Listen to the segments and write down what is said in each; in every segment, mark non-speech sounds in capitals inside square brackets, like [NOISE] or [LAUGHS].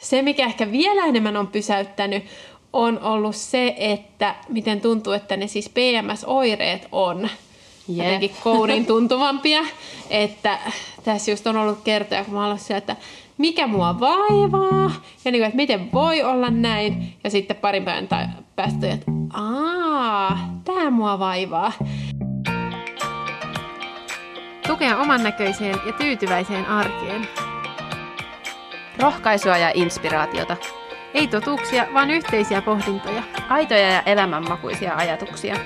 Se, mikä ehkä vielä enemmän on pysäyttänyt, on ollut se, että miten tuntuu, että ne siis PMS-oireet on Jep. jotenkin kourin tuntuvampia. Että tässä just on ollut kertoja, kun mä olen siellä, että mikä mua vaivaa, ja niin kuin, että miten voi olla näin, ja sitten parin päivän tai päästä, että aa, tää mua vaivaa. Tukea oman näköiseen ja tyytyväiseen arkeen. Rohkaisua ja inspiraatiota. Ei totuuksia, vaan yhteisiä pohdintoja. Aitoja ja elämänmakuisia ajatuksia.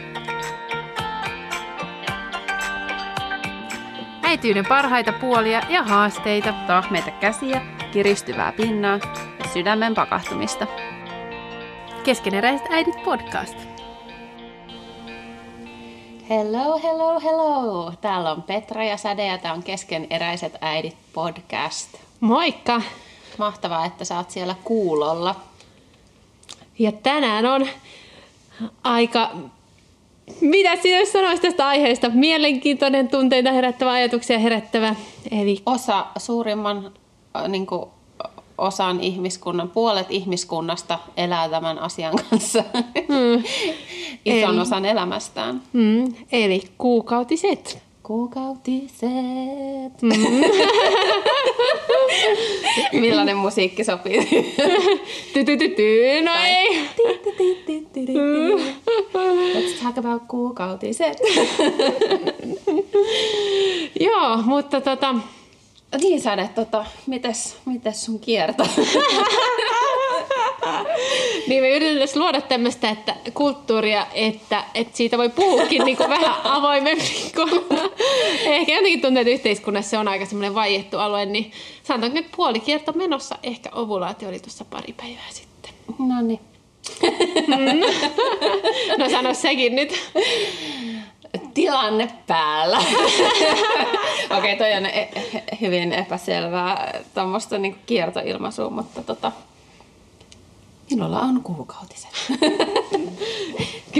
Äityyden parhaita puolia ja haasteita. Tahmeita käsiä, kiristyvää pinnaa ja sydämen pakahtumista. Keskeneräiset äidit podcast. Hello, hello, hello. Täällä on Petra ja Säde ja tämä on Keskeneräiset äidit podcast. Moikka! Mahtavaa, että sä oot siellä kuulolla. Ja tänään on aika, mitä sinä sanoisi tästä aiheesta, mielenkiintoinen, tunteita herättävä, ajatuksia herättävä. Eli Osa suurimman äh, niin kuin, osan ihmiskunnan, puolet ihmiskunnasta elää tämän asian kanssa Mm. [LAUGHS] ison Eli- osan elämästään. mm, eli kuukautiset. Kuukautiset. Mm. [LAUGHS] Millainen musiikki sopii? Tytytyty, no ei. Let's talk about kuukautiset. [LAUGHS] Joo, mutta tota, Niin Säde, tota, mites, mites sun kierto? [LAUGHS] [LAUGHS] niin me yritetään luoda tämmöistä että kulttuuria, että, että siitä voi puhukin niin kuin [LAUGHS] vähän avoimemmin. Kun ehkä jotenkin tuntuu, että yhteiskunnassa se on aika semmoinen vaiettu alue, niin sanotaanko nyt puolikierto menossa, ehkä ovulaatio oli tuossa pari päivää sitten. no niin. [LAUGHS] No sano sekin nyt. Tilanne päällä. Okei, okay, toi on e- e- hyvin epäselvää tuommoista niinku kiertoilmaisua, mutta tota, minulla on kuukautiset. [LAUGHS]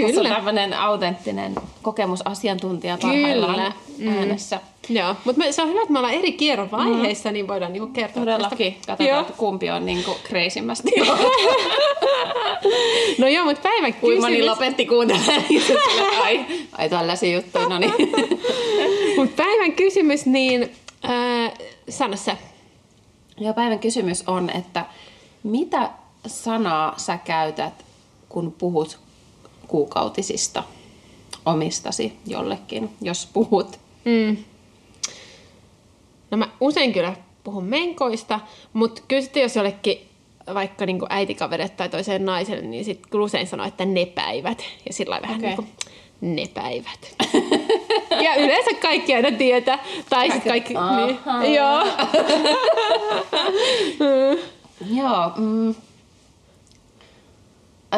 On Kyllä. tämmöinen autenttinen kokemusasiantuntija parhaillaan Kyllä. Mm. äänessä. Joo, mutta se on hyvä, että me ollaan eri kierron vaiheissa, niin voidaan niinku kertoa Todellakin. tästä. Katsotaan, Joo. että kumpi on niinku crazymästi. [LAUGHS] No joo, mutta päivän kysymys. lopetti kuuntelemaan. [LAUGHS] ai, ai tällaisia juttuja, no niin. Mut päivän kysymys, niin äh, sano sä. Ja päivän kysymys on, että mitä sanaa sä käytät, kun puhut kuukautisista omistasi jollekin, jos puhut? Mm. No mä usein kyllä puhun menkoista, mutta kyllä sitten jos jollekin vaikka niin äitikaverit tai toiseen naiselle, niin sitten kyllä usein sanoo, että ne päivät. Ja sillä lailla vähän niin kuin, ne päivät. [LAUGHS] ja yleensä kaikki aina tietää. Tai sitten kaikki, niin, joo. [LAUGHS] Joo. Mm.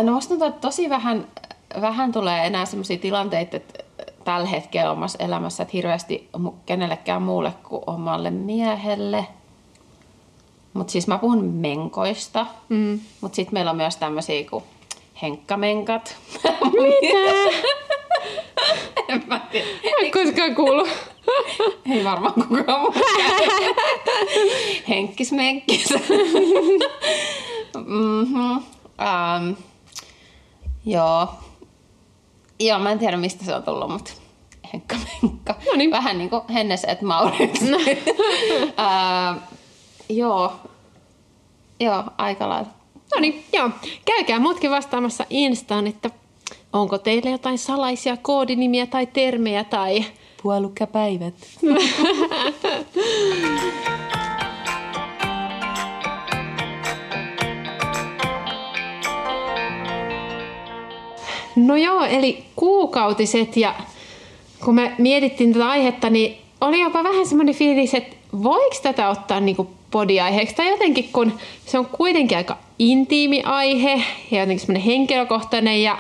No musta tuntuu, että tosi vähän, vähän tulee enää sellaisia tilanteita, että tällä hetkellä omassa elämässä, että hirveästi kenellekään muulle kuin omalle miehelle. Mutta siis mä puhun menkoista. Mm. Mutta sitten meillä on myös tämmöisiä kuin henkkamenkat. Mitä? [LAUGHS] en mä tiedä. En koskaan kuullut. Ei varmaan kukaan muu. Henkkismenkkis. [LAUGHS] mm-hmm. um, joo. Joo, mä en tiedä mistä se on tullut, mutta henkkamenkka. No niin. Vähän niin kuin Hennes et Maurits. [LAUGHS] uh, joo. Joo, aika lailla. No niin, joo. Käykää muutkin vastaamassa Instaan, että onko teillä jotain salaisia koodinimiä tai termejä tai... Puolukkapäivät. [LAUGHS] No joo, eli kuukautiset ja kun me mietittiin tätä aihetta, niin oli jopa vähän semmoinen fiilis, että voiko tätä ottaa niinku podiaiheeksi tai jotenkin, kun se on kuitenkin aika intiimi aihe ja jotenkin semmoinen henkilökohtainen ja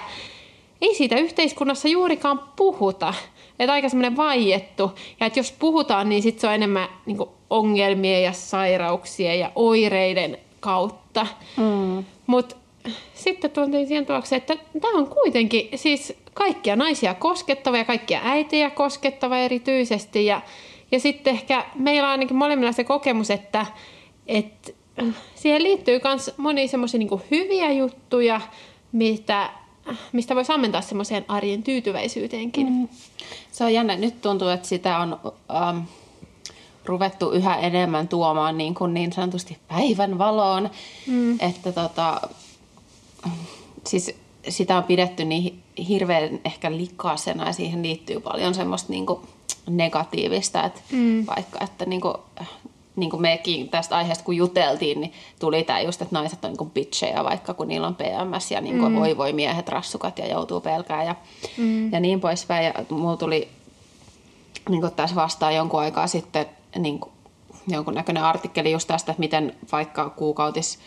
ei siitä yhteiskunnassa juurikaan puhuta. Että aika semmoinen vaiettu. Ja että jos puhutaan, niin sit se on enemmän niinku ongelmien ja sairauksien ja oireiden kautta. Mm. Mutta sitten tultiin siihen tulokseen, että tämä on kuitenkin siis kaikkia naisia koskettava ja kaikkia äitejä koskettava erityisesti. Ja, ja sitten ehkä meillä on ainakin molemmilla se kokemus, että, että siihen liittyy myös monia semmoisia niin hyviä juttuja, mitä, mistä voi ammentaa semmoiseen arjen tyytyväisyyteenkin. Mm. Se on jännä. Nyt tuntuu, että sitä on ähm, ruvettu yhä enemmän tuomaan niin, kuin niin sanotusti päivän valoon. Mm. Että tota, siis sitä on pidetty niin hirveän ehkä likaisena ja siihen liittyy paljon semmoista niin kuin negatiivista, että mm. vaikka että niin kuin, niin kuin mekin tästä aiheesta kun juteltiin, niin tuli tämä just, että naiset on niin bitchejä vaikka kun niillä on PMS ja niin kuin mm. voi voi miehet rassukat ja joutuu pelkää ja, mm. ja niin poispäin. Ja mulla tuli niin kuin tässä vastaan jonkun aikaa sitten niin kuin, jonkunnäköinen artikkeli just tästä, että miten vaikka kuukautis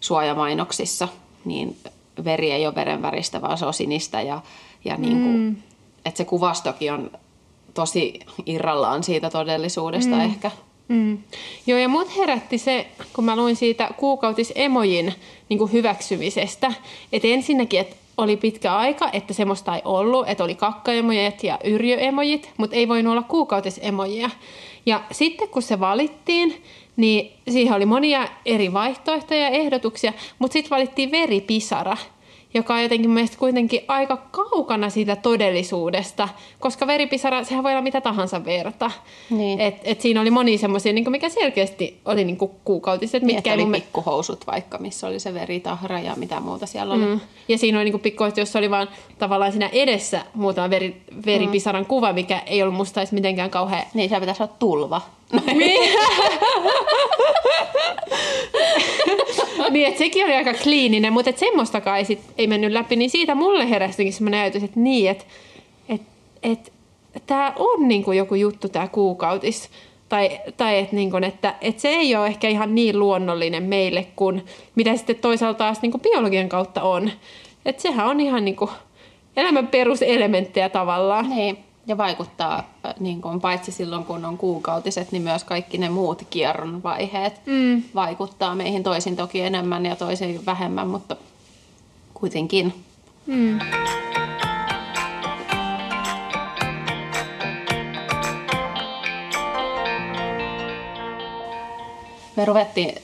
suojamainoksissa, niin veri ei ole verenväristä, vaan se on sinistä ja, ja niin kuin, mm. että se kuvastokin on tosi irrallaan siitä todellisuudesta mm. ehkä. Mm. Joo, ja mut herätti se, kun mä luin siitä kuukautisemojin niin kuin hyväksymisestä, että ensinnäkin, että oli pitkä aika, että semmoista ei ollut, että oli kakkaemojit ja yrjöemojit, mutta ei voinut olla kuukautisemojia. Ja sitten kun se valittiin, niin siihen oli monia eri vaihtoehtoja ja ehdotuksia, mutta sitten valittiin veripisara – joka on jotenkin mielestäni kuitenkin aika kaukana siitä todellisuudesta, koska veripisara, sehän voi olla mitä tahansa verta. Niin. Et, et siinä oli moni semmoisia, niin mikä selkeästi oli niin kuukautiset. Niin, mitkä oli mun... pikkuhousut vaikka, missä oli se veritahra ja mitä muuta siellä oli. Mm. Ja siinä oli niin pikkuhousut, jossa oli vaan tavallaan siinä edessä muutama veri, veripisaran mm. kuva, mikä ei ollut musta edes mitenkään kauhean... Niin, se pitäisi olla tulva. Niin. [LAUGHS] niin, että sekin oli aika kliininen, mutta et semmoistakaan ei, sit, ei mennyt läpi, niin siitä mulle heräsikin semmoinen ajatus, että niin, että et, et, tämä on niinku joku juttu tämä kuukautis. Tai, tai että niinku, että et se ei ole ehkä ihan niin luonnollinen meille kuin mitä sitten toisaalta taas niinku biologian kautta on. Että sehän on ihan niinku elämän peruselementtejä tavallaan. Niin ja vaikuttaa niin kuin, paitsi silloin, kun on kuukautiset, niin myös kaikki ne muut kierron vaiheet mm. vaikuttaa meihin toisin toki enemmän ja toisin vähemmän, mutta kuitenkin. Mm. Me ruvettiin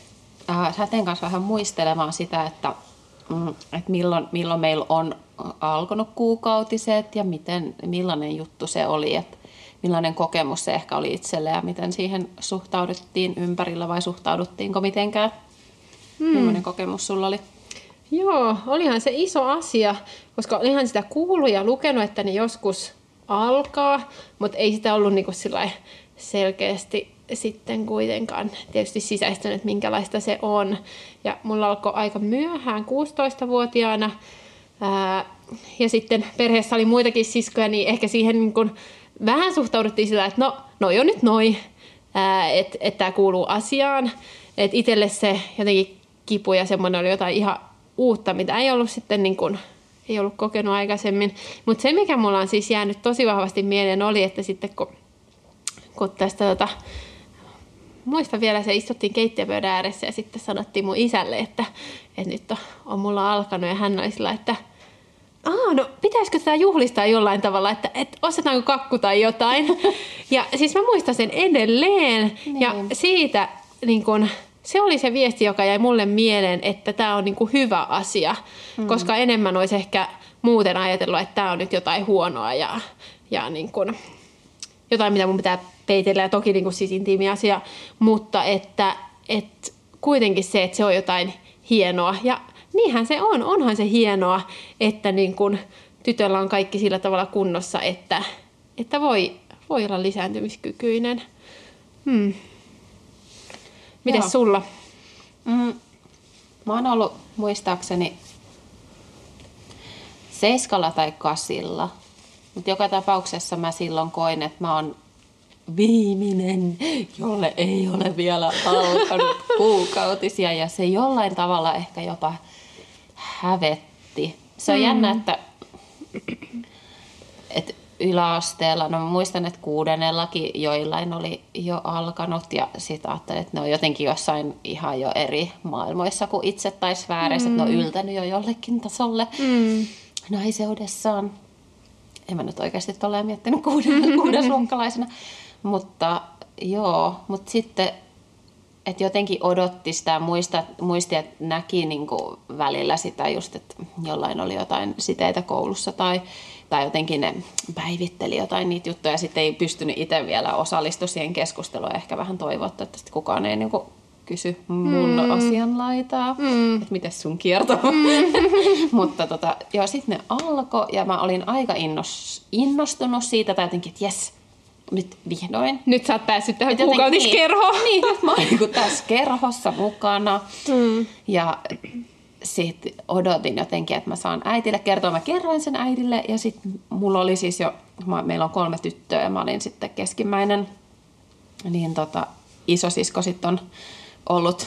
äh, Säteen kanssa vähän muistelemaan sitä, että, mm, että milloin, milloin meillä on alkanut kuukautiset ja miten, millainen juttu se oli, että millainen kokemus se ehkä oli itselle ja miten siihen suhtauduttiin ympärillä vai suhtauduttiinko mitenkään? Hmm. Millainen kokemus sulla oli? Joo, olihan se iso asia, koska olihan sitä kuullut ja lukenut, että ne joskus alkaa, mutta ei sitä ollut niinku selkeästi sitten kuitenkaan tietysti sisäistänyt, minkälaista se on. Ja mulla alkoi aika myöhään, 16-vuotiaana, Ää, ja sitten perheessä oli muitakin siskoja, niin ehkä siihen niin kun vähän suhtauduttiin sillä, että no, no jo nyt noi, että et tämä kuuluu asiaan. Että itselle se jotenkin kipu ja semmoinen oli jotain ihan uutta, mitä ei ollut sitten niin kun, ei ollut kokenut aikaisemmin. Mutta se, mikä mulla on siis jäänyt tosi vahvasti mieleen, oli, että sitten kun, kun tästä tota, muistan vielä, se istuttiin keittiöpöydän ääressä ja sitten sanottiin mun isälle, että, että nyt on, on mulla alkanut ja hän oli sillä, että Aa, no pitäisikö tätä juhlistaa jollain tavalla, että, että ostetaanko kakku tai jotain. [LAUGHS] Ja siis mä muistan sen edelleen. Niin. Ja siitä niin kun, se oli se viesti, joka jäi mulle mieleen, että tämä on niin kuin hyvä asia. Mm. Koska enemmän olisi ehkä muuten ajatellut, että tämä on nyt jotain huonoa ja, ja niin kun, jotain, mitä mun pitää peitellä. Ja toki niin kuin siis intiimi asia, mutta että, että kuitenkin se, että se on jotain hienoa. Ja niinhän se on, onhan se hienoa, että niin kun tytöllä on kaikki sillä tavalla kunnossa, että, että voi, voi olla lisääntymiskykyinen. Hmm. Mites Joo. sulla? Mm, mä oon ollut muistaakseni seiskalla tai kasilla. Mutta joka tapauksessa mä silloin koin, että mä oon viimeinen, jolle ei ole vielä alkanut [LAUGHS] kuukautisia. Ja se jollain tavalla ehkä jopa hävetti. Se on mm. jännä, että, että yläasteella, no mä muistan, että kuudennellakin joillain oli jo alkanut ja sitten ajattelin, että ne on jotenkin jossain ihan jo eri maailmoissa kuin itse tai sfääreissä, mm. että ne on mm. yltänyt jo jollekin tasolle mm. naiseudessaan. En mä nyt oikeasti ole miettinyt kuuden, [LAUGHS] kuudesluokkalaisena. mutta joo, mutta sitten et jotenkin odotti sitä muista, muisti, että näki niin kuin välillä sitä just, että jollain oli jotain siteitä koulussa tai, tai jotenkin ne päivitteli jotain niitä juttuja ja sitten ei pystynyt itse vielä osallistumaan siihen keskusteluun. Ehkä vähän toivottu, että kukaan ei niin kuin kysy mun mm. asianlaitaa, mm. että miten sun kierto mm. [LAUGHS] Mutta tota, joo, sitten ne alkoi ja mä olin aika innos, innostunut siitä tai jotenkin, että jes, nyt vihdoin. Nyt sä oot päässyt tähän kuukautiskerhoon. [LAUGHS] Niin, niin, mä oon niin tässä kerhossa mukana. Mm. Ja sitten odotin jotenkin, että mä saan äitille kertoa. Mä kerroin sen äidille ja sitten mulla oli siis jo, mä, meillä on kolme tyttöä ja mä olin sitten keskimmäinen. Niin tota, isosisko sitten on ollut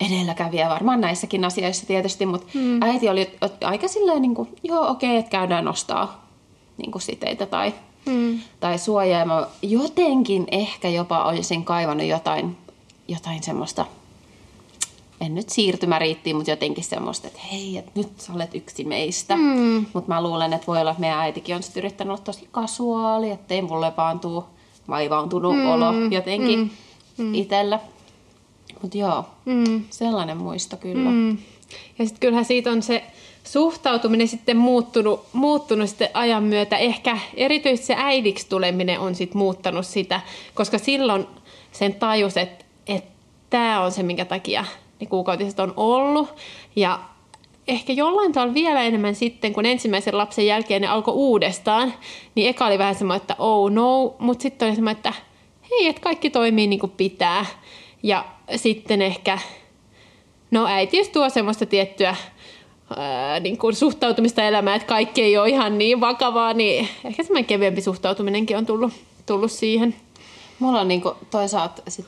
edelläkävijä varmaan näissäkin asioissa tietysti, mutta mm. äiti oli aika silleen, niin kuin, joo okei, okay, että käydään nostaa niin kuin siteitä tai, mm. tai suojaa. Mä jotenkin ehkä jopa olisin kaivannut jotain, jotain semmoista, en nyt siirtymäriittiin, mutta jotenkin semmoista, että hei, että nyt sä olet yksi meistä. Mm. Mutta mä luulen, että voi olla, että meidän äitikin on sitten yrittänyt olla tosi kasuaali, ettei mulle vaan tuu vaivaantunut mm. olo jotenkin mm. mm. itsellä. Mutta joo, mm. sellainen muisto kyllä. Mm. Ja sitten kyllähän siitä on se suhtautuminen sitten muuttunut, muuttunut sitten ajan myötä. Ehkä erityisesti se äidiksi tuleminen on sitten muuttanut sitä, koska silloin sen tajus, että, että tämä on se, minkä takia ne kuukautiset on ollut. Ja ehkä jollain tavalla vielä enemmän sitten, kun ensimmäisen lapsen jälkeen ne alkoi uudestaan, niin eka oli vähän semmoinen, että oh no, mutta sitten oli semmoinen, että hei, että kaikki toimii niin kuin pitää. Ja sitten ehkä, no äitiys tuo semmoista tiettyä ää, niin kuin suhtautumista elämään, että kaikki ei ole ihan niin vakavaa, niin ehkä semmoinen kevyempi suhtautuminenkin on tullut, tullut siihen. Mulla on niin kuin toisaalta sit,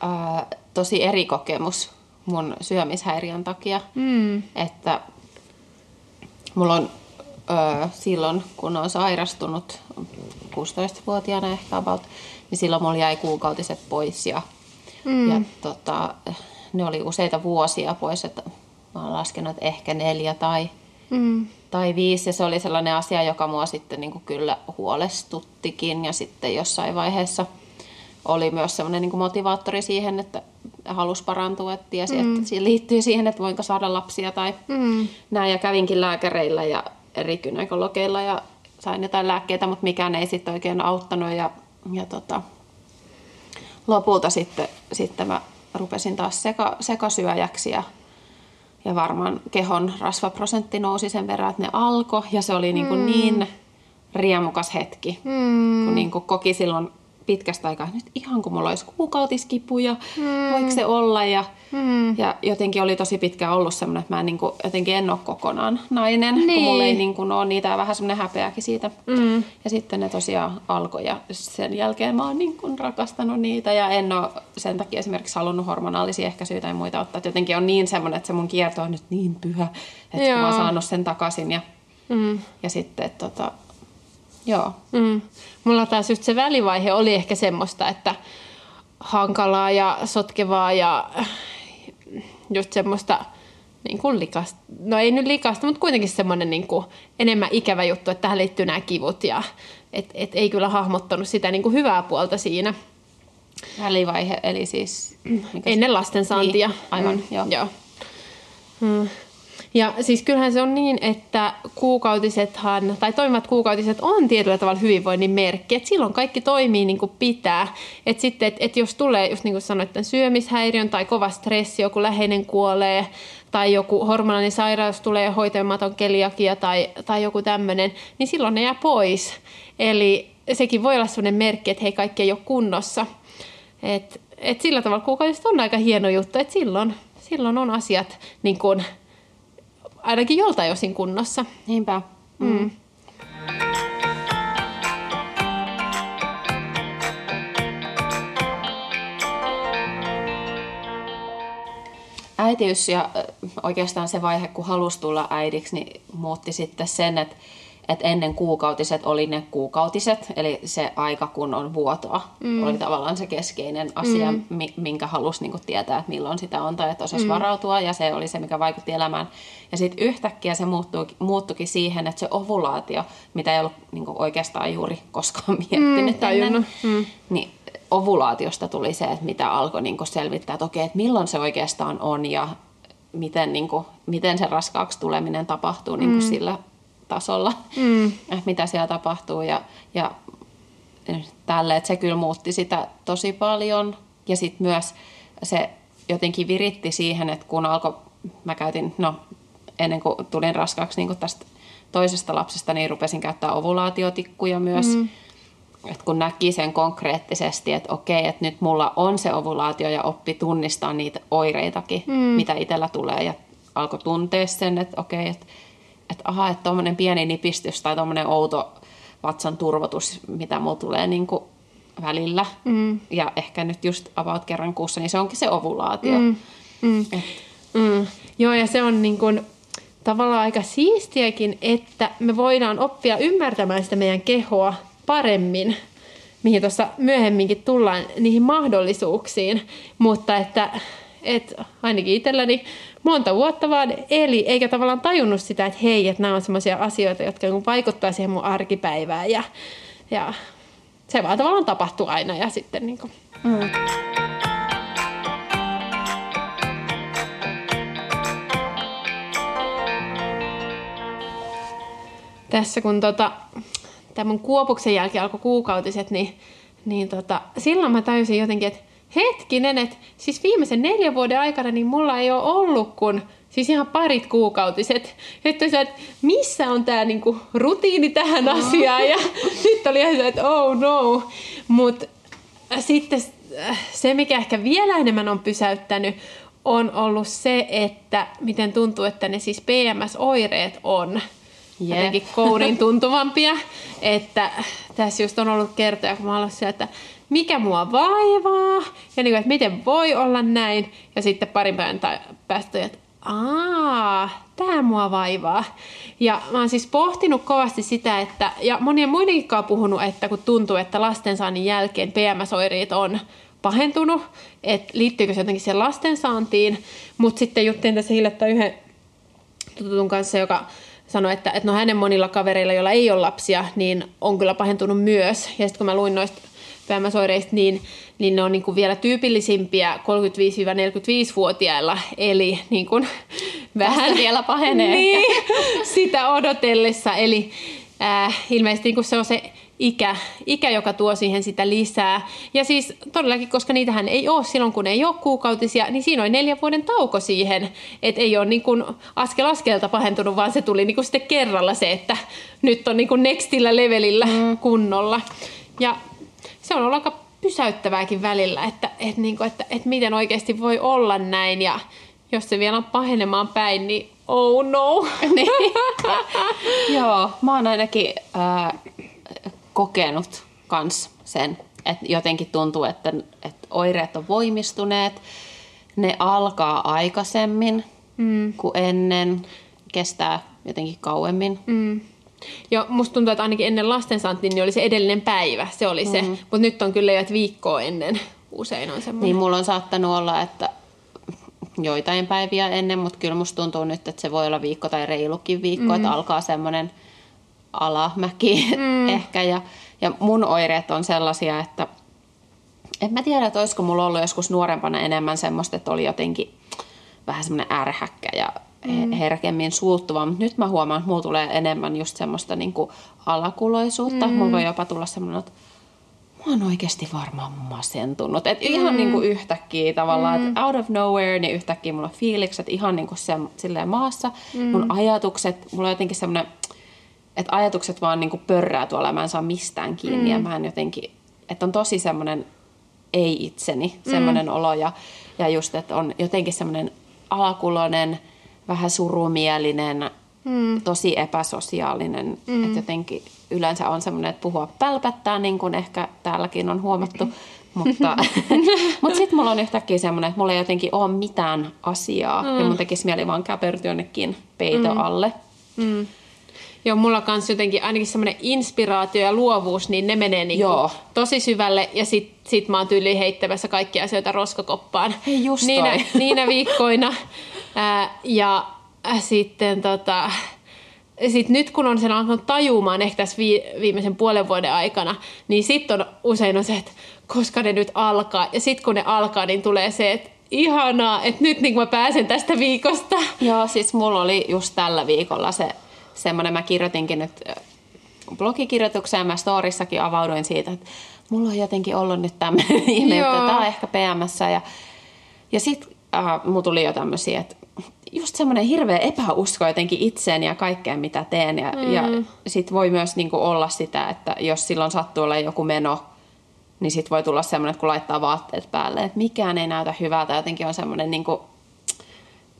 ää, tosi eri kokemus mun syömishäiriön takia, mm. että mulla on ää, silloin, kun on sairastunut 16-vuotiaana ehkä about, niin silloin mulla jäi kuukautiset pois ja Mm. Ja tota, ne oli useita vuosia pois, että mä oon laskenut, että ehkä neljä tai, mm. tai viisi. Ja se oli sellainen asia, joka mua sitten niin kuin kyllä huolestuttikin. Ja sitten jossain vaiheessa oli myös sellainen niin kuin motivaattori siihen, että halusi parantua, että tiesi, mm. että siihen liittyy siihen, että voinko saada lapsia tai mm. näin. Ja kävinkin lääkäreillä ja eri gynekologeilla ja sain jotain lääkkeitä, mutta mikään ei sitten oikein auttanut. Ja, ja tota, lopulta sitten, sitten mä rupesin taas seka, sekasyöjäksi ja, ja varmaan kehon rasvaprosentti nousi sen verran, että ne alkoi ja se oli niin, kuin mm. niin riemukas hetki, mm. kun niin kuin koki silloin pitkästä aikaa, nyt ihan kuin mulla olisi kuukautiskipuja, mm. voiko se olla. Ja, mm. ja jotenkin oli tosi pitkä ollut semmoinen, että mä en, niin kuin, jotenkin en ole kokonaan nainen, niin. kun mulla ei niin kuin, ole niitä ja vähän semmoinen häpeäkin siitä. Mm. Ja sitten ne tosiaan alkoi ja sen jälkeen mä oon niin kuin rakastanut niitä ja en ole sen takia esimerkiksi halunnut hormonaalisia ehkäisyitä tai muita ottaa. Jotenkin on niin semmoinen, että se mun kierto on nyt niin pyhä, että Joo. mä oon saanut sen takaisin ja, mm. ja sitten tota, Joo. Mm. Mulla taas just se välivaihe oli ehkä semmoista, että hankalaa ja sotkevaa ja just semmoista niin kuin likasta, no ei nyt likasta, mutta kuitenkin semmoinen niin kuin enemmän ikävä juttu, että tähän liittyy nämä kivut ja et, et ei kyllä hahmottanut sitä niin kuin hyvää puolta siinä. Välivaihe, eli siis... Ennen lasten saantia. Niin, aivan, mm, joo. joo. Mm. Ja siis kyllähän se on niin, että kuukautisethan, tai toimivat kuukautiset on tietyllä tavalla hyvinvoinnin merkki, että silloin kaikki toimii niin kuin pitää. Että sitten, että, että jos tulee, just niin kuin sanoit, tämän syömishäiriön tai kova stressi, joku läheinen kuolee, tai joku hormonaalinen sairaus tulee, hoitamaton keliakia tai, tai joku tämmöinen, niin silloin ne jää pois. Eli sekin voi olla sellainen merkki, että hei, kaikki ei ole kunnossa. Et, et sillä tavalla kuukautiset on aika hieno juttu, että silloin, silloin on asiat niin kuin, ainakin joltain osin kunnossa. Niinpä. Mm. Mm. Äitiys ja oikeastaan se vaihe, kun halusi tulla äidiksi, niin muutti sitten sen, että että ennen kuukautiset oli ne kuukautiset, eli se aika, kun on vuotoa, mm. oli tavallaan se keskeinen asia, mm. minkä halusi niin tietää, että milloin sitä on tai että osasi mm. varautua, ja se oli se, mikä vaikutti elämään. Ja sitten yhtäkkiä se muuttui, muuttuikin siihen, että se ovulaatio, mitä ei ollut niin oikeastaan juuri koskaan [LAUGHS] miettinyt mm, ennen, mm. niin ovulaatiosta tuli se, että mitä alkoi niin selvittää, että okei, että milloin se oikeastaan on ja miten, niin kuin, miten se raskaaksi tuleminen tapahtuu niin kuin mm. sillä tasolla, mm. että mitä siellä tapahtuu ja, ja tälle, että se kyllä muutti sitä tosi paljon ja sitten myös se jotenkin viritti siihen, että kun alkoi, mä käytin, no ennen kuin tulin raskaaksi niin kuin tästä toisesta lapsesta, niin rupesin käyttää ovulaatiotikkuja myös. Mm. Et kun näki sen konkreettisesti, että okei, että nyt mulla on se ovulaatio ja oppi tunnistaa niitä oireitakin, mm. mitä itsellä tulee ja alkoi tuntea sen, että okei, että että aha, että tuommoinen pieni nipistys tai tuommoinen outo vatsan turvotus, mitä mulla tulee niin kuin välillä. Mm. Ja ehkä nyt just about kerran kuussa, niin se onkin se ovulaatio. Mm. Mm. Mm. Joo, ja se on niin kuin, tavallaan aika siistiäkin, että me voidaan oppia ymmärtämään sitä meidän kehoa paremmin, mihin tuossa myöhemminkin tullaan niihin mahdollisuuksiin, mutta että et ainakin itselläni monta vuotta vaan eli, eikä tavallaan tajunnut sitä, että hei, että nämä on sellaisia asioita, jotka niin vaikuttaa siihen mun arkipäivään ja, ja se vaan tavallaan tapahtuu aina ja sitten niin kuin, mm. Tässä kun tota, tämän kuopuksen jälkeen alkoi kuukautiset, niin, niin tota, silloin mä täysin jotenkin, että hetkinen, että siis viimeisen neljän vuoden aikana niin mulla ei ole ollut kuin siis ihan parit kuukautiset. Että sä, että missä on tämä niinku rutiini tähän oh. asiaan ja [LAUGHS] nyt oli ihan että oh no. Mutta sitten äh, se, mikä ehkä vielä enemmän on pysäyttänyt, on ollut se, että miten tuntuu, että ne siis PMS-oireet on yeah. jotenkin kourin tuntuvampia. [LAUGHS] että tässä just on ollut kertoja, kun mä olen siellä, että mikä mua vaivaa, ja niin kuin, että miten voi olla näin, ja sitten parin päivän päästä, että aa, tämä mua vaivaa. Ja mä oon siis pohtinut kovasti sitä, että, ja monien muidenkin on puhunut, että kun tuntuu, että lastensaannin jälkeen PMS-oireet on pahentunut, että liittyykö se jotenkin siihen lastensaantiin, mutta sitten juttiin tässä hiljattain yhden tutun kanssa, joka sanoi, että, että no hänen monilla kavereilla, joilla ei ole lapsia, niin on kyllä pahentunut myös. Ja sitten kun mä luin noista PMS-oireista, niin, niin ne on niin kuin vielä tyypillisimpiä 35-45-vuotiailla, eli niin kuin [LAUGHS] vähän Tästä vielä pahenee. [LAUGHS] niin, sitä odotellessa, eli äh, ilmeisesti niin kuin se on se ikä, ikä, joka tuo siihen sitä lisää. Ja siis todellakin, koska niitähän ei ole silloin, kun ei ole kuukautisia, niin siinä on neljän vuoden tauko siihen. Että ei ole niin kuin askel askelta pahentunut, vaan se tuli niin kuin sitten kerralla se, että nyt on niin kuin nextillä levelillä mm. kunnolla. Ja se on ollut aika pysäyttävääkin välillä, että, että, niin kuin, että, että miten oikeasti voi olla näin ja jos se vielä on pahenemaan päin, niin oh no. [LAUGHS] niin. Joo, mä oon ainakin äh, kokenut kans sen, että jotenkin tuntuu, että, että oireet on voimistuneet, ne alkaa aikaisemmin mm. kuin ennen, kestää jotenkin kauemmin. Mm. Joo, musta tuntuu, että ainakin ennen lastensaantia niin oli se edellinen päivä, se oli se. Mm-hmm. Mutta nyt on kyllä jo, että viikkoa ennen [LAUGHS] usein on semmoinen. Niin, mulla on saattanut olla, että joitain päiviä ennen, mutta kyllä musta tuntuu nyt, että se voi olla viikko tai reilukin viikko, mm-hmm. että alkaa semmoinen alamäki [LAUGHS] mm. ehkä. Ja, ja mun oireet on sellaisia, että en mä tiedä, että olisiko mulla ollut joskus nuorempana enemmän semmoista, että oli jotenkin vähän semmoinen ärhäkkä ja mm. herkemmin suuttuva, mutta nyt mä huomaan, että mulla tulee enemmän just semmoista niin kuin alakuloisuutta. Mm. Mulla voi jopa tulla semmoinen, että mä oon oikeasti varmaan masentunut. Et mm. ihan niin kuin yhtäkkiä tavallaan, mm. että out of nowhere, niin yhtäkkiä mulla on fiilikset ihan niin kuin se, silleen maassa. Mm. Mun ajatukset, mulla on jotenkin semmoinen, että ajatukset vaan niin kuin pörrää tuolla ja mä en saa mistään kiinni mm. ja mä en jotenkin, että on tosi semmoinen ei-itseni, semmoinen mm. olo ja, ja just, että on jotenkin semmoinen alakuloinen, vähän surumielinen, mm. tosi epäsosiaalinen. Mm. Että jotenkin yleensä on semmoinen, että puhua pälpättää, niin kuin ehkä täälläkin on huomattu. [LAUGHS] mutta [LAUGHS] mutta sitten mulla on yhtäkkiä semmoinen, että mulla ei jotenkin ole mitään asiaa. Mm. Ja mun tekisi mieli vaan käpertyä jonnekin peito mm. alle. Mm. Joo, mulla kanssa jotenkin ainakin semmoinen inspiraatio ja luovuus, niin ne menee niinku Joo. tosi syvälle ja sit, sit mä oon tyyliin heittämässä kaikkia asioita roskakoppaan. Hei just niinä, niinä viikkoina. [LAUGHS] Ää, ja sitten tota, sit nyt kun on sen alkanut tajumaan ehkä tässä vi- viimeisen puolen vuoden aikana, niin sitten on usein on se, että koska ne nyt alkaa. Ja sitten kun ne alkaa, niin tulee se, että ihanaa, että nyt niin mä pääsen tästä viikosta. Joo, siis mulla oli just tällä viikolla se semmoinen, mä kirjoitinkin nyt blogikirjoituksen ja mä storissakin avauduin siitä, että mulla on jotenkin ollut nyt tämmöinen ihme, että tämä on ehkä PMS. Ja, ja sitten äh, mulla tuli jo tämmöisiä, että just semmoinen hirveä epäusko jotenkin itseen ja kaikkeen, mitä teen. Ja, mm. ja sitten voi myös niinku olla sitä, että jos silloin sattuu olla joku meno, niin sitten voi tulla semmoinen, että kun laittaa vaatteet päälle, että mikään ei näytä hyvältä. Jotenkin on semmoinen niinku,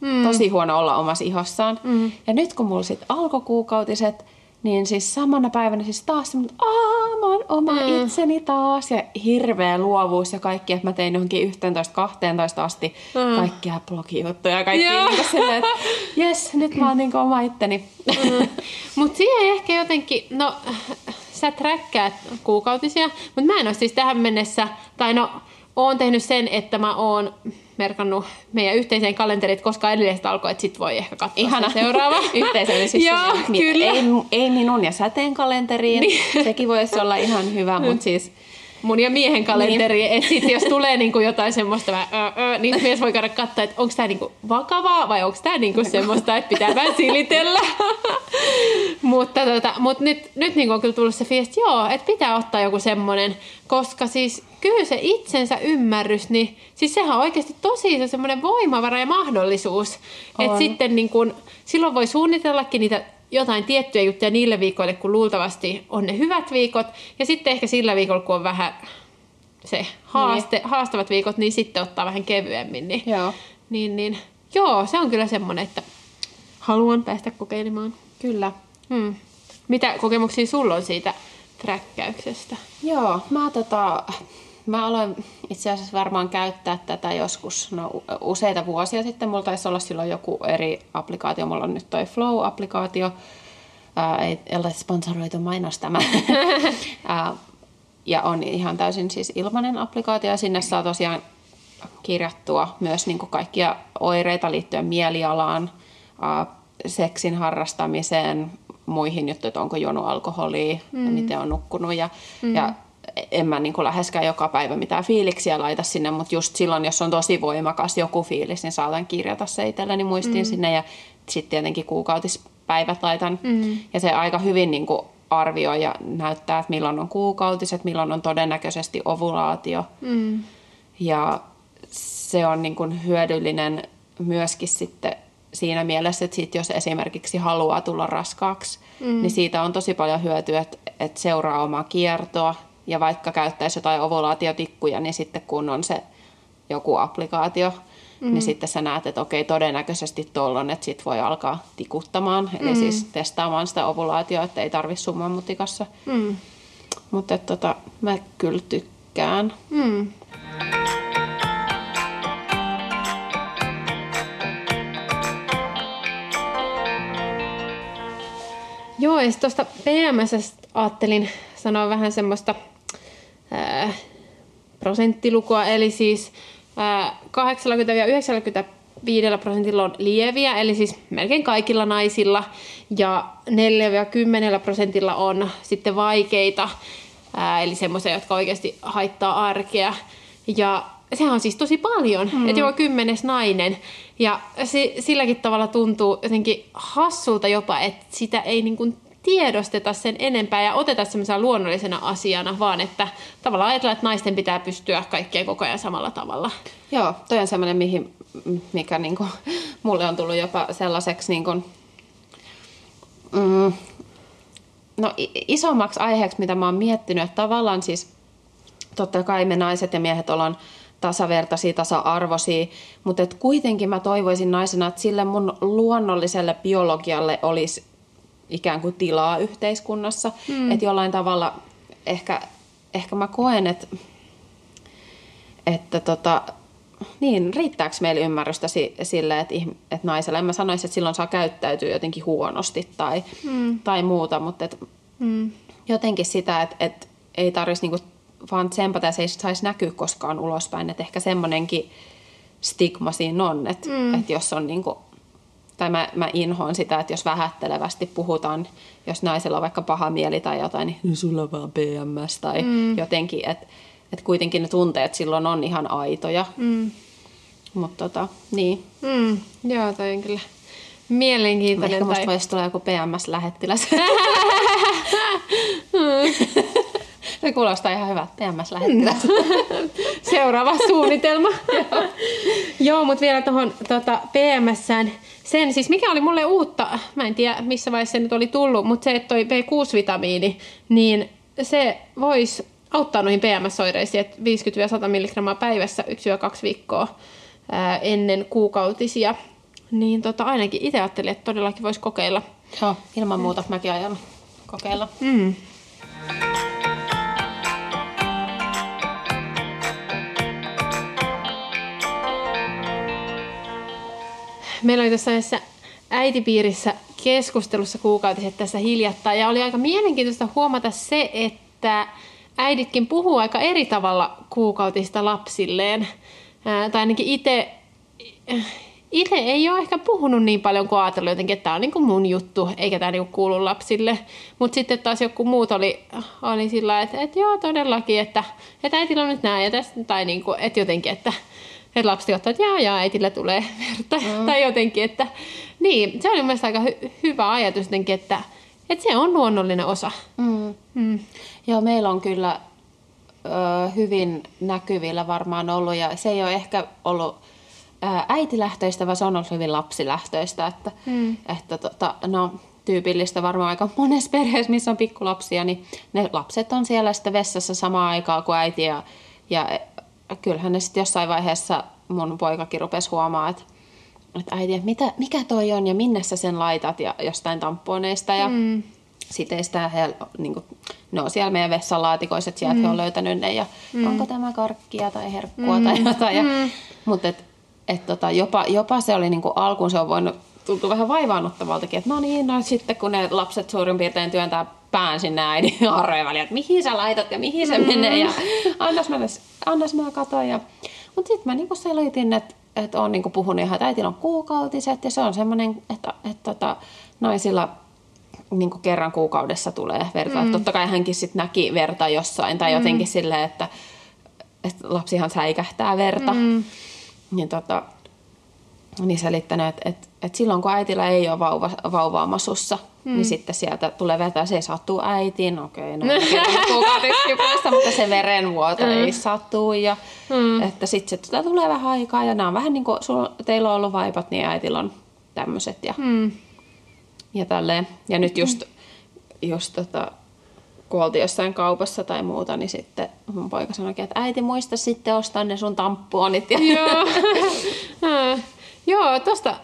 mm. tosi huono olla omassa ihossaan. Mm. Ja nyt kun mulla sitten alkoi kuukautiset, niin siis samana päivänä siis taas semmoinen, aah, mä oon oma mm. itseni taas. Ja hirveä luovuus ja kaikki, että mä tein johonkin 11-12 asti mm. kaikkia blogijuttuja ja kaikki niin silleen, että [LAUGHS] jes, nyt mä oon niin oma itteni. Mm. [LAUGHS] Mutta siihen ehkä jotenkin, no sä träkkäät kuukautisia, mutta mä en ole siis tähän mennessä, tai no oon tehnyt sen, että mä oon merkannut meidän yhteiseen kalenterit, koska edellisestä alkoi, että sit voi ehkä katsoa Ihana. seuraava. [LAUGHS] Yhteisöllisyys. [LAUGHS] Joo, kyllä. Ei, ei minun ja säteen kalenteriin. Niin. Sekin voisi olla ihan hyvä, mutta siis mun ja miehen kalenteri, niin. että sit jos tulee niinku jotain semmoista, mä, ö, ö, niin mies voi käydä katsoa, että onko tämä niinku vakavaa vai onko tämä niinku semmoista, että pitää vähän silitellä. [LAUGHS] mutta tota, mut nyt, nyt niinku on kyllä tullut se fiilis, että joo, että pitää ottaa joku semmoinen, koska siis kyllä se itsensä ymmärrys, niin siis sehän on oikeasti tosi se semmoinen voimavara ja mahdollisuus. Että sitten niin kun, silloin voi suunnitellakin niitä jotain tiettyjä juttuja niille viikoille, kun luultavasti on ne hyvät viikot. Ja sitten ehkä sillä viikolla, kun on vähän se haaste, niin. haastavat viikot, niin sitten ottaa vähän kevyemmin. Niin, joo. Niin, niin, joo, se on kyllä semmoinen, että haluan päästä kokeilemaan. Kyllä. Hmm. Mitä kokemuksia sulla on siitä träkkäyksestä? Joo, mä tota, Mä aloin itse asiassa varmaan käyttää tätä joskus no, useita vuosia sitten. Mulla taisi olla silloin joku eri applikaatio. Mulla on nyt toi Flow-applikaatio. Ää, ei ole sponsoroitu mainos tämä. [LAUGHS] Ja on ihan täysin siis ilmainen applikaatio. Ja sinne saa tosiaan kirjattua myös niin kuin kaikkia oireita liittyen mielialaan, ää, seksin harrastamiseen, muihin juttuihin, että onko juonut alkoholia mm. ja miten on nukkunut. Ja, mm. ja en mä niin läheskään joka päivä mitään fiiliksiä laita sinne, mutta just silloin, jos on tosi voimakas joku fiilis, niin saatan kirjata se itselleni muistiin mm. sinne ja sitten tietenkin kuukautispäivät laitan. Mm. Ja se aika hyvin niin kuin arvioi ja näyttää, että milloin on kuukautiset, milloin on todennäköisesti ovulaatio. Mm. Ja se on niin kuin hyödyllinen myöskin sitten siinä mielessä, että sit jos esimerkiksi haluaa tulla raskaaksi, mm. niin siitä on tosi paljon hyötyä, että, että seuraa omaa kiertoa, ja vaikka käyttäisi jotain ovulaatiotikkuja, niin sitten kun on se joku applikaatio, mm. niin sitten sä näet, että okei, todennäköisesti tuolla että sit voi alkaa tikuttamaan, eli mm. siis testaamaan sitä ovulaatioa, että ei tarvi summan mutikassa. Mm. Mutta tota, mä kyllä tykkään. Mm. Joo, ja tuosta PMS ajattelin sanoa vähän semmoista prosenttilukua, eli siis ää, 80-95 prosentilla on lieviä, eli siis melkein kaikilla naisilla, ja 4-10 prosentilla on sitten vaikeita, eli semmoisia, jotka oikeasti haittaa arkea. Ja sehän on siis tosi paljon, mm. että joka kymmenes nainen. Ja se, silläkin tavalla tuntuu jotenkin hassulta jopa, että sitä ei niin kuin tiedosteta sen enempää ja oteta semmoisena luonnollisena asiana, vaan että tavallaan ajatellaan, että naisten pitää pystyä kaikkeen koko ajan samalla tavalla. Joo, toi on semmoinen, mihin, mikä niinku, mulle on tullut jopa sellaiseksi niinku, mm, no, isommaksi aiheeksi, mitä mä oon miettinyt, että tavallaan siis totta kai me naiset ja miehet ollaan tasavertaisia, tasa-arvoisia, mutta et kuitenkin mä toivoisin naisena, että sille mun luonnolliselle biologialle olisi ikään kuin tilaa yhteiskunnassa. Mm. Että jollain tavalla ehkä, ehkä mä koen, että, että tota, niin, riittääkö meillä ymmärrystä sille, että, että naiselle, en mä sanoisi, että silloin saa käyttäytyä jotenkin huonosti tai, mm. tai muuta, mutta että mm. jotenkin sitä, että, että ei tarvitsisi niinku vaan tsempata ja se ei saisi näkyä koskaan ulospäin, että ehkä semmoinenkin stigma siinä on, että, mm. että jos on niinku tai mä, mä inhoan sitä, että jos vähättelevästi puhutaan, jos naisella on vaikka paha mieli tai jotain, niin "No, sulla on vaan PMS tai mm. jotenkin, että et kuitenkin ne tunteet silloin on ihan aitoja. Mm. Mutta tota, niin. Mm. Joo, toi on kyllä mielenkiintoinen. Ehkä musta tai... voisi tulla joku PMS-lähettiläs. [LAUGHS] [LAUGHS] Se kuulostaa ihan hyvältä, PMS-lähettiläs. [LAUGHS] Seuraava suunnitelma. [LAUGHS] Joo, mutta vielä tuohon tota, PMSään. Sen siis, mikä oli mulle uutta, mä en tiedä missä vaiheessa se nyt oli tullut, mutta se, että toi B6-vitamiini, niin se voisi auttaa noihin PMS-oireisiin, että 50-100 mg päivässä 1-2 viikkoa ää, ennen kuukautisia. Niin tota, ainakin itse ajattelin, että todellakin voisi kokeilla. Joo, ilman muuta mäkin aion kokeilla. Mm. Meillä oli tuossa yhdessä äitipiirissä keskustelussa kuukautiset tässä hiljattain ja oli aika mielenkiintoista huomata se, että äiditkin puhuu aika eri tavalla kuukautista lapsilleen. Ää, tai ainakin itse itse ei ole ehkä puhunut niin paljon kuin ajatellut jotenkin, että tämä on niin kuin mun juttu, eikä tämä niin kuulu lapsille. Mutta sitten taas joku muut oli, oli sillä että, että joo todellakin, että, että äitillä on nyt näin, ja tästä, tai niin kuin, että jotenkin, että, että lapsi ottaa, että jaa, jaa, äitillä tulee verta, mm. tai jotenkin, että niin, se oli mielestäni aika hy- hyvä ajatus jotenkin, että, että se on luonnollinen osa. Mm. Mm. Joo, meillä on kyllä ö, hyvin näkyvillä varmaan ollut, ja se ei ole ehkä ollut ö, äitilähtöistä, vaan se on ollut hyvin lapsilähtöistä. Että, Mm. että tota, no, tyypillistä varmaan aika monessa perheessä, missä on pikkulapsia, niin ne lapset on siellä sitten vessassa samaan aikaan kuin äiti. Ja, ja kyllähän ne sitten jossain vaiheessa mun poikakin rupesi huomaa, että, että äiti, että mitä, mikä toi on ja minne sä sen laitat ja jostain tamponeista. Ja, Mm. sitten ei sitä, he, niin kuin, ne on siellä meidän vessalaatikoissa, että sieltä mm. he on löytänyt ne ja mm. onko tämä karkkia tai herkkua mm. tai jotain. Ja, Mm. Mutta et, et tota, jopa, jopa se oli niin kuin alkuun se on voinut tuntua vähän vaivaannuttavaltakin, että no niin, no sitten kun ne lapset suurin piirtein työntää pään sinne äidin [LAUGHS] arrojen väliin, että mihin sä laitat ja mihin se mm. menee ja annas mä, annas mä katoa. Ja... Mutta sitten mä niinku selitin, että että on niinku puhunut ihan, että äitillä on kuukautiset ja se on semmoinen, että, että tota, naisilla niin kuin kerran kuukaudessa tulee verta. Mm. Totta kai hänkin sitten näki verta jossain tai jotenkin silleen, että, että lapsihan säikähtää verta. Mm. Niin, tota, niin selittänyt, että, että, että silloin kun äitillä ei ole vauva, vauvaa masussa, mm. niin sitten sieltä tulee verta ja se ei sattuu äitiin. Okei, no kerran kuukaudeksi päästä, mutta se verenvuoto mm. ei sattuu. Ja, mm. Että sitten se tota, tulee vähän aikaa ja nämä on vähän niin kuin sul, teillä on ollut vaipat, niin äitillä on tämmöiset. Ja, Mm. ja tälleen. Ja nyt just, just tota, kun oltiin jossain kaupassa tai muuta, niin sitten mun poika sanoi, että äiti muista sitten ostaa ne sun tamponit. Ja Joo. [LAUGHS] Joo, tosta,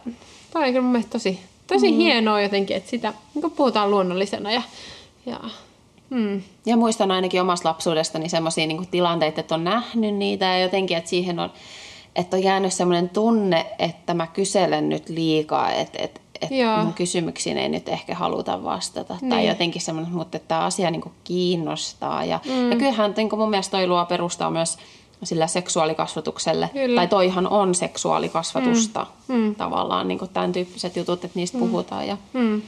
toi on kyllä mun mielestä tosi, tosi mm. hienoa jotenkin, että sitä niin puhutaan luonnollisena ja, ja mm. Ja muistan ainakin omasta lapsuudestani semmoisia niin tilanteita, että on nähnyt niitä ja jotenkin, että siihen on, että on jäänyt semmoinen tunne, että mä kyselen nyt liikaa, että, että, että Joo. mun kysymyksiin ei nyt ehkä haluta vastata. Niin. Tai jotenkin semmoinen, mutta että tämä asia niin kiinnostaa. Ja, mm. ja kyllähän niin mun mielestä toi luo perustaa myös sillä seksuaalikasvatukselle. Kyllä. Tai toihan on seksuaalikasvatusta Mm. Mm. tavallaan, niin kuin tämän tyyppiset jutut, että niistä mm. puhutaan. Ja, Mm.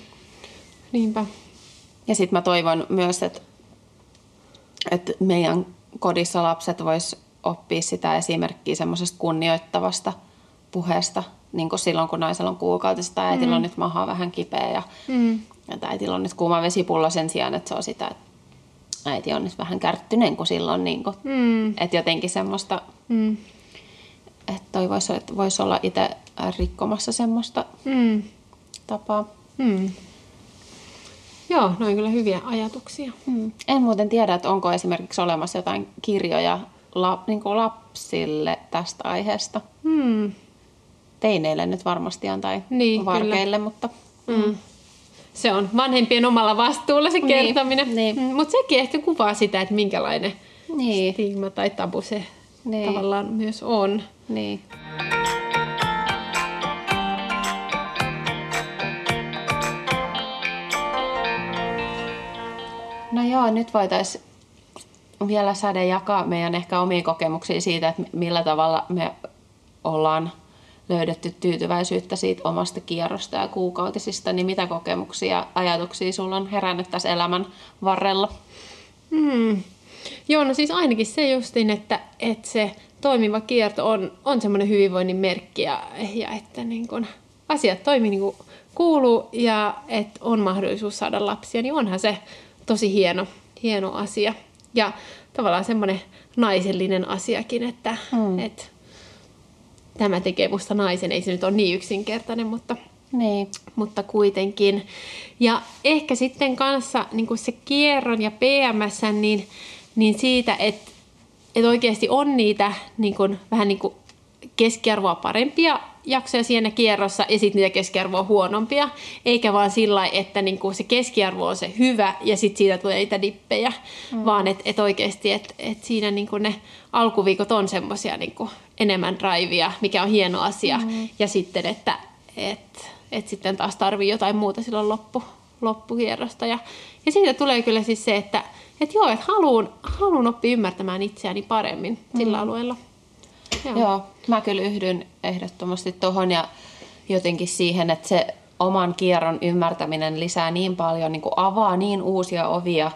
Niinpä. ja sitten mä toivon myös, että, että meidän kodissa lapset vois oppia sitä esimerkkiä semmoisesta kunnioittavasta puheesta, niin kuin silloin kun naisella on kuukautista ja äitillä on nyt maha vähän kipeä ja, Mm. ja äitillä on nyt kuuma vesipullo sen sijaan, että se on sitä, että äiti on nyt vähän kärttynen kuin silloin. Niin kuin, Mm. että jotenkin semmoista, Mm. että toi voisi vois olla itse rikkomassa semmoista Mm. tapaa. Mm. Joo, ne on kyllä hyviä ajatuksia. Mm. En muuten tiedä, että onko esimerkiksi olemassa jotain kirjoja la, niin kuin lapsille tästä aiheesta. Mm. Teineille nyt varmasti on tai Niin, varkeille, mutta Mm. Se on vanhempien omalla vastuulla se Niin, kertominen. niin. Mm, Mutta sekin ehkä kuvaa sitä, että minkälainen niin, stigma tai tabu se Niin. tavallaan myös on. niin. No joo, nyt voitaisiin vielä Sade jakaa meidän ehkä omiin kokemuksia siitä, että millä tavalla me ollaan löydetty tyytyväisyyttä siitä omasta kierrosta ja kuukautisista, niin mitä kokemuksia ja ajatuksia sulla on herännyt tässä elämän varrella? Hmm. Joo, no siis ainakin se justin, että, että se toimiva kierto on, on semmoinen hyvinvoinnin merkki ja, ja että niin kun asiat toimii niin kuin kuuluu ja että on mahdollisuus saada lapsia, niin onhan se tosi hieno, hieno asia. Ja tavallaan semmoinen naisellinen asiakin, että, mm. että tämä tekee musta naisen. Ei se nyt ole niin yksinkertainen, mutta, niin. mutta kuitenkin. Ja ehkä sitten kanssa niin kuin se kierron ja PMS, niin, niin siitä, että, että oikeasti on niitä niin kuin, vähän niin kuin keskiarvoa parempia jaksoja siinä kierrossa ja sitten niitä keskiarvoa huonompia, eikä vaan sillä että niinku se keskiarvo on se hyvä ja sitten siitä tulee niitä dippejä, mm. vaan että et oikeasti et, et siinä niinku ne alkuviikot on semmoisia niinku enemmän drivea, mikä on hieno asia, mm. ja sitten, että et, et sitten taas tarvii jotain muuta silloin loppu, loppukierrosta. Ja, ja siitä tulee kyllä siis se, että et joo, että haluan, haluan oppia ymmärtämään itseäni paremmin sillä mm. alueella. Joo. Joo, mä kyllä yhdyn ehdottomasti tuohon ja jotenkin siihen, että se oman kierron ymmärtäminen lisää niin paljon, niin kuin avaa niin uusia ovia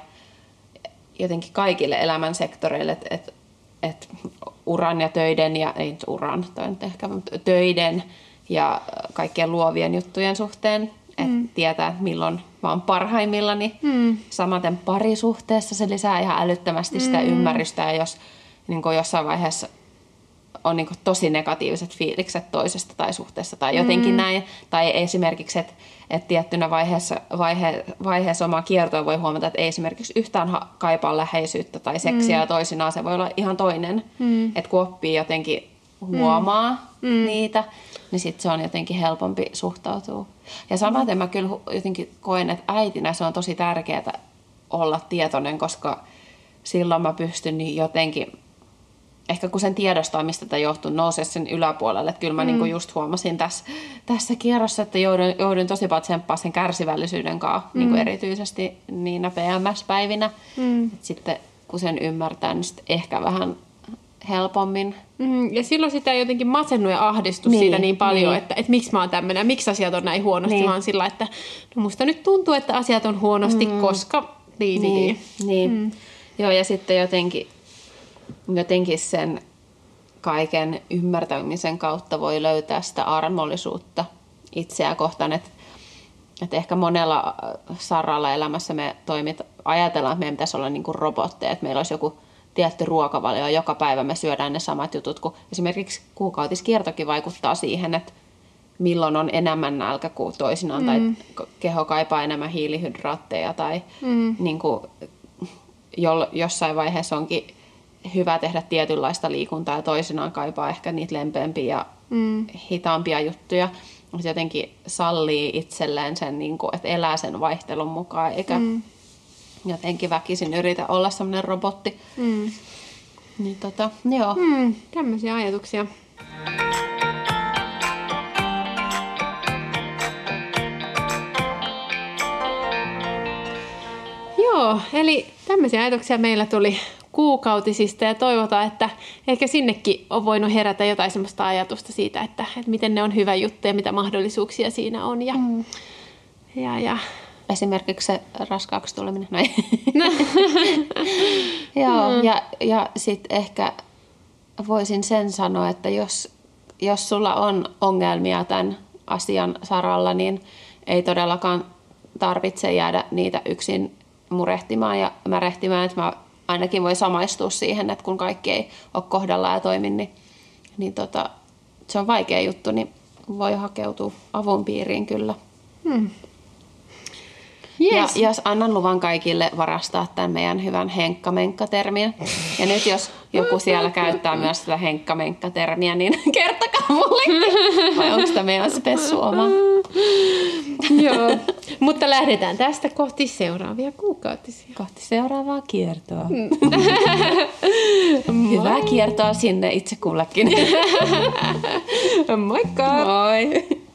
jotenkin kaikille elämän sektoreille, että, että, että uran ja töiden, ja ei uran, toi nyt ehkä, mutta töiden ja kaikkien luovien juttujen suhteen, että mm. tietää milloin vaan parhaimmillani. Mm. Samaten parisuhteessa se lisää ihan älyttömästi sitä mm. ymmärrystä ja jos niin jossain vaiheessa on niin tosi negatiiviset fiilikset toisesta tai suhteessa tai jotenkin mm. näin. Tai esimerkiksi, että et tiettynä vaiheessa, vaihe, vaiheessa omaa kiertoa voi huomata, että ei esimerkiksi yhtään kaipaa läheisyyttä tai seksiä mm. ja toisinaan se voi olla ihan toinen. Mm. Että kun oppii jotenkin huomaa mm. niitä, niin sitten se on jotenkin helpompi suhtautua. Ja samaten mä kyllä jotenkin koen, että äitinä se on tosi tärkeää olla tietoinen, koska silloin mä pystyn jotenkin ehkä kun sen tiedostaa, mistä tämä johtuu, nousee sen yläpuolelle. Että kyllä mä mm. niinku just huomasin tässä, tässä kierrossa, että joudun, joudun tosi paljon tsemppaa sen kärsivällisyyden kanssa, mm. niinku erityisesti niinä PMS-päivinä. Mm. sitten kun sen ymmärtää, niin sit ehkä vähän helpommin. Mm, ja silloin sitä jotenkin masennu ja ahdistus niin, siitä niin paljon, niin. että, että miksi mä oon tämmöinen ja miksi asiat on näin huonosti, niin. vaan sillä, että no musta nyt tuntuu, että asiat on huonosti, mm. koska niin, niin. niin. niin. Mm. Joo, ja sitten jotenkin jotenkin sen kaiken ymmärtämisen kautta voi löytää sitä armollisuutta itseä kohtaan, että, että ehkä monella saralla elämässä me toimit, ajatellaan, että meidän pitäisi olla niin kuin robotteja, että meillä olisi joku tietty ruokavalio, joka päivä me syödään ne samat jutut, kun esimerkiksi kuukautiskiertokin vaikuttaa siihen, että milloin on enemmän nälkä kuin toisinaan, mm. tai keho kaipaa enemmän hiilihydraatteja, tai mm. niin kuin, jo, jossain vaiheessa onkin hyvä tehdä tietynlaista liikuntaa ja toisinaan kaipaa ehkä niitä lempeämpiä ja mm. hitaampia juttuja. Mutta jotenkin sallii itselleen sen, niin kuin, että elää sen vaihtelun mukaan, eikä mm. jotenkin väkisin yritä olla semmoinen robotti. Mm. Niin tota, joo. Mm, tämmöisiä ajatuksia. Joo, eli tämmöisiä ajatuksia meillä tuli kuukautisista ja toivotaan, että ehkä sinnekin on voinut herätä jotain semmoista ajatusta siitä, että, että miten ne on hyvä juttu ja mitä mahdollisuuksia siinä on. Ja, mm. ja, ja. Esimerkiksi se raskaaksi tuleminen. Näin. No. [LAUGHS] Joo, mm. ja, ja sitten ehkä voisin sen sanoa, että jos, jos sulla on ongelmia tämän asian saralla, niin ei todellakaan tarvitse jäädä niitä yksin murehtimaan ja märehtimään. Että mä ainakin voi samaistua siihen, että kun kaikki ei ole kohdalla ja toimi, niin, niin tota, se on vaikea juttu, niin voi hakeutua avun piiriin kyllä. Hmm. Yes. Ja jos annan luvan kaikille varastaa tämän meidän hyvän henkkamenkka-termin. Ja nyt jos joku siellä käyttää myös sitä henkkamenkka-termiä, niin [LAUGHS] kertokaa mulle. [LAUGHS] Vai onko tämä meidän spessu oma? [LAUGHS] Joo, mutta lähdetään tästä kohti seuraavia kuukautisia. Kohti seuraavaa kiertoa. Hyvää kiertoa sinne itse kullekin. Moikka! Moi!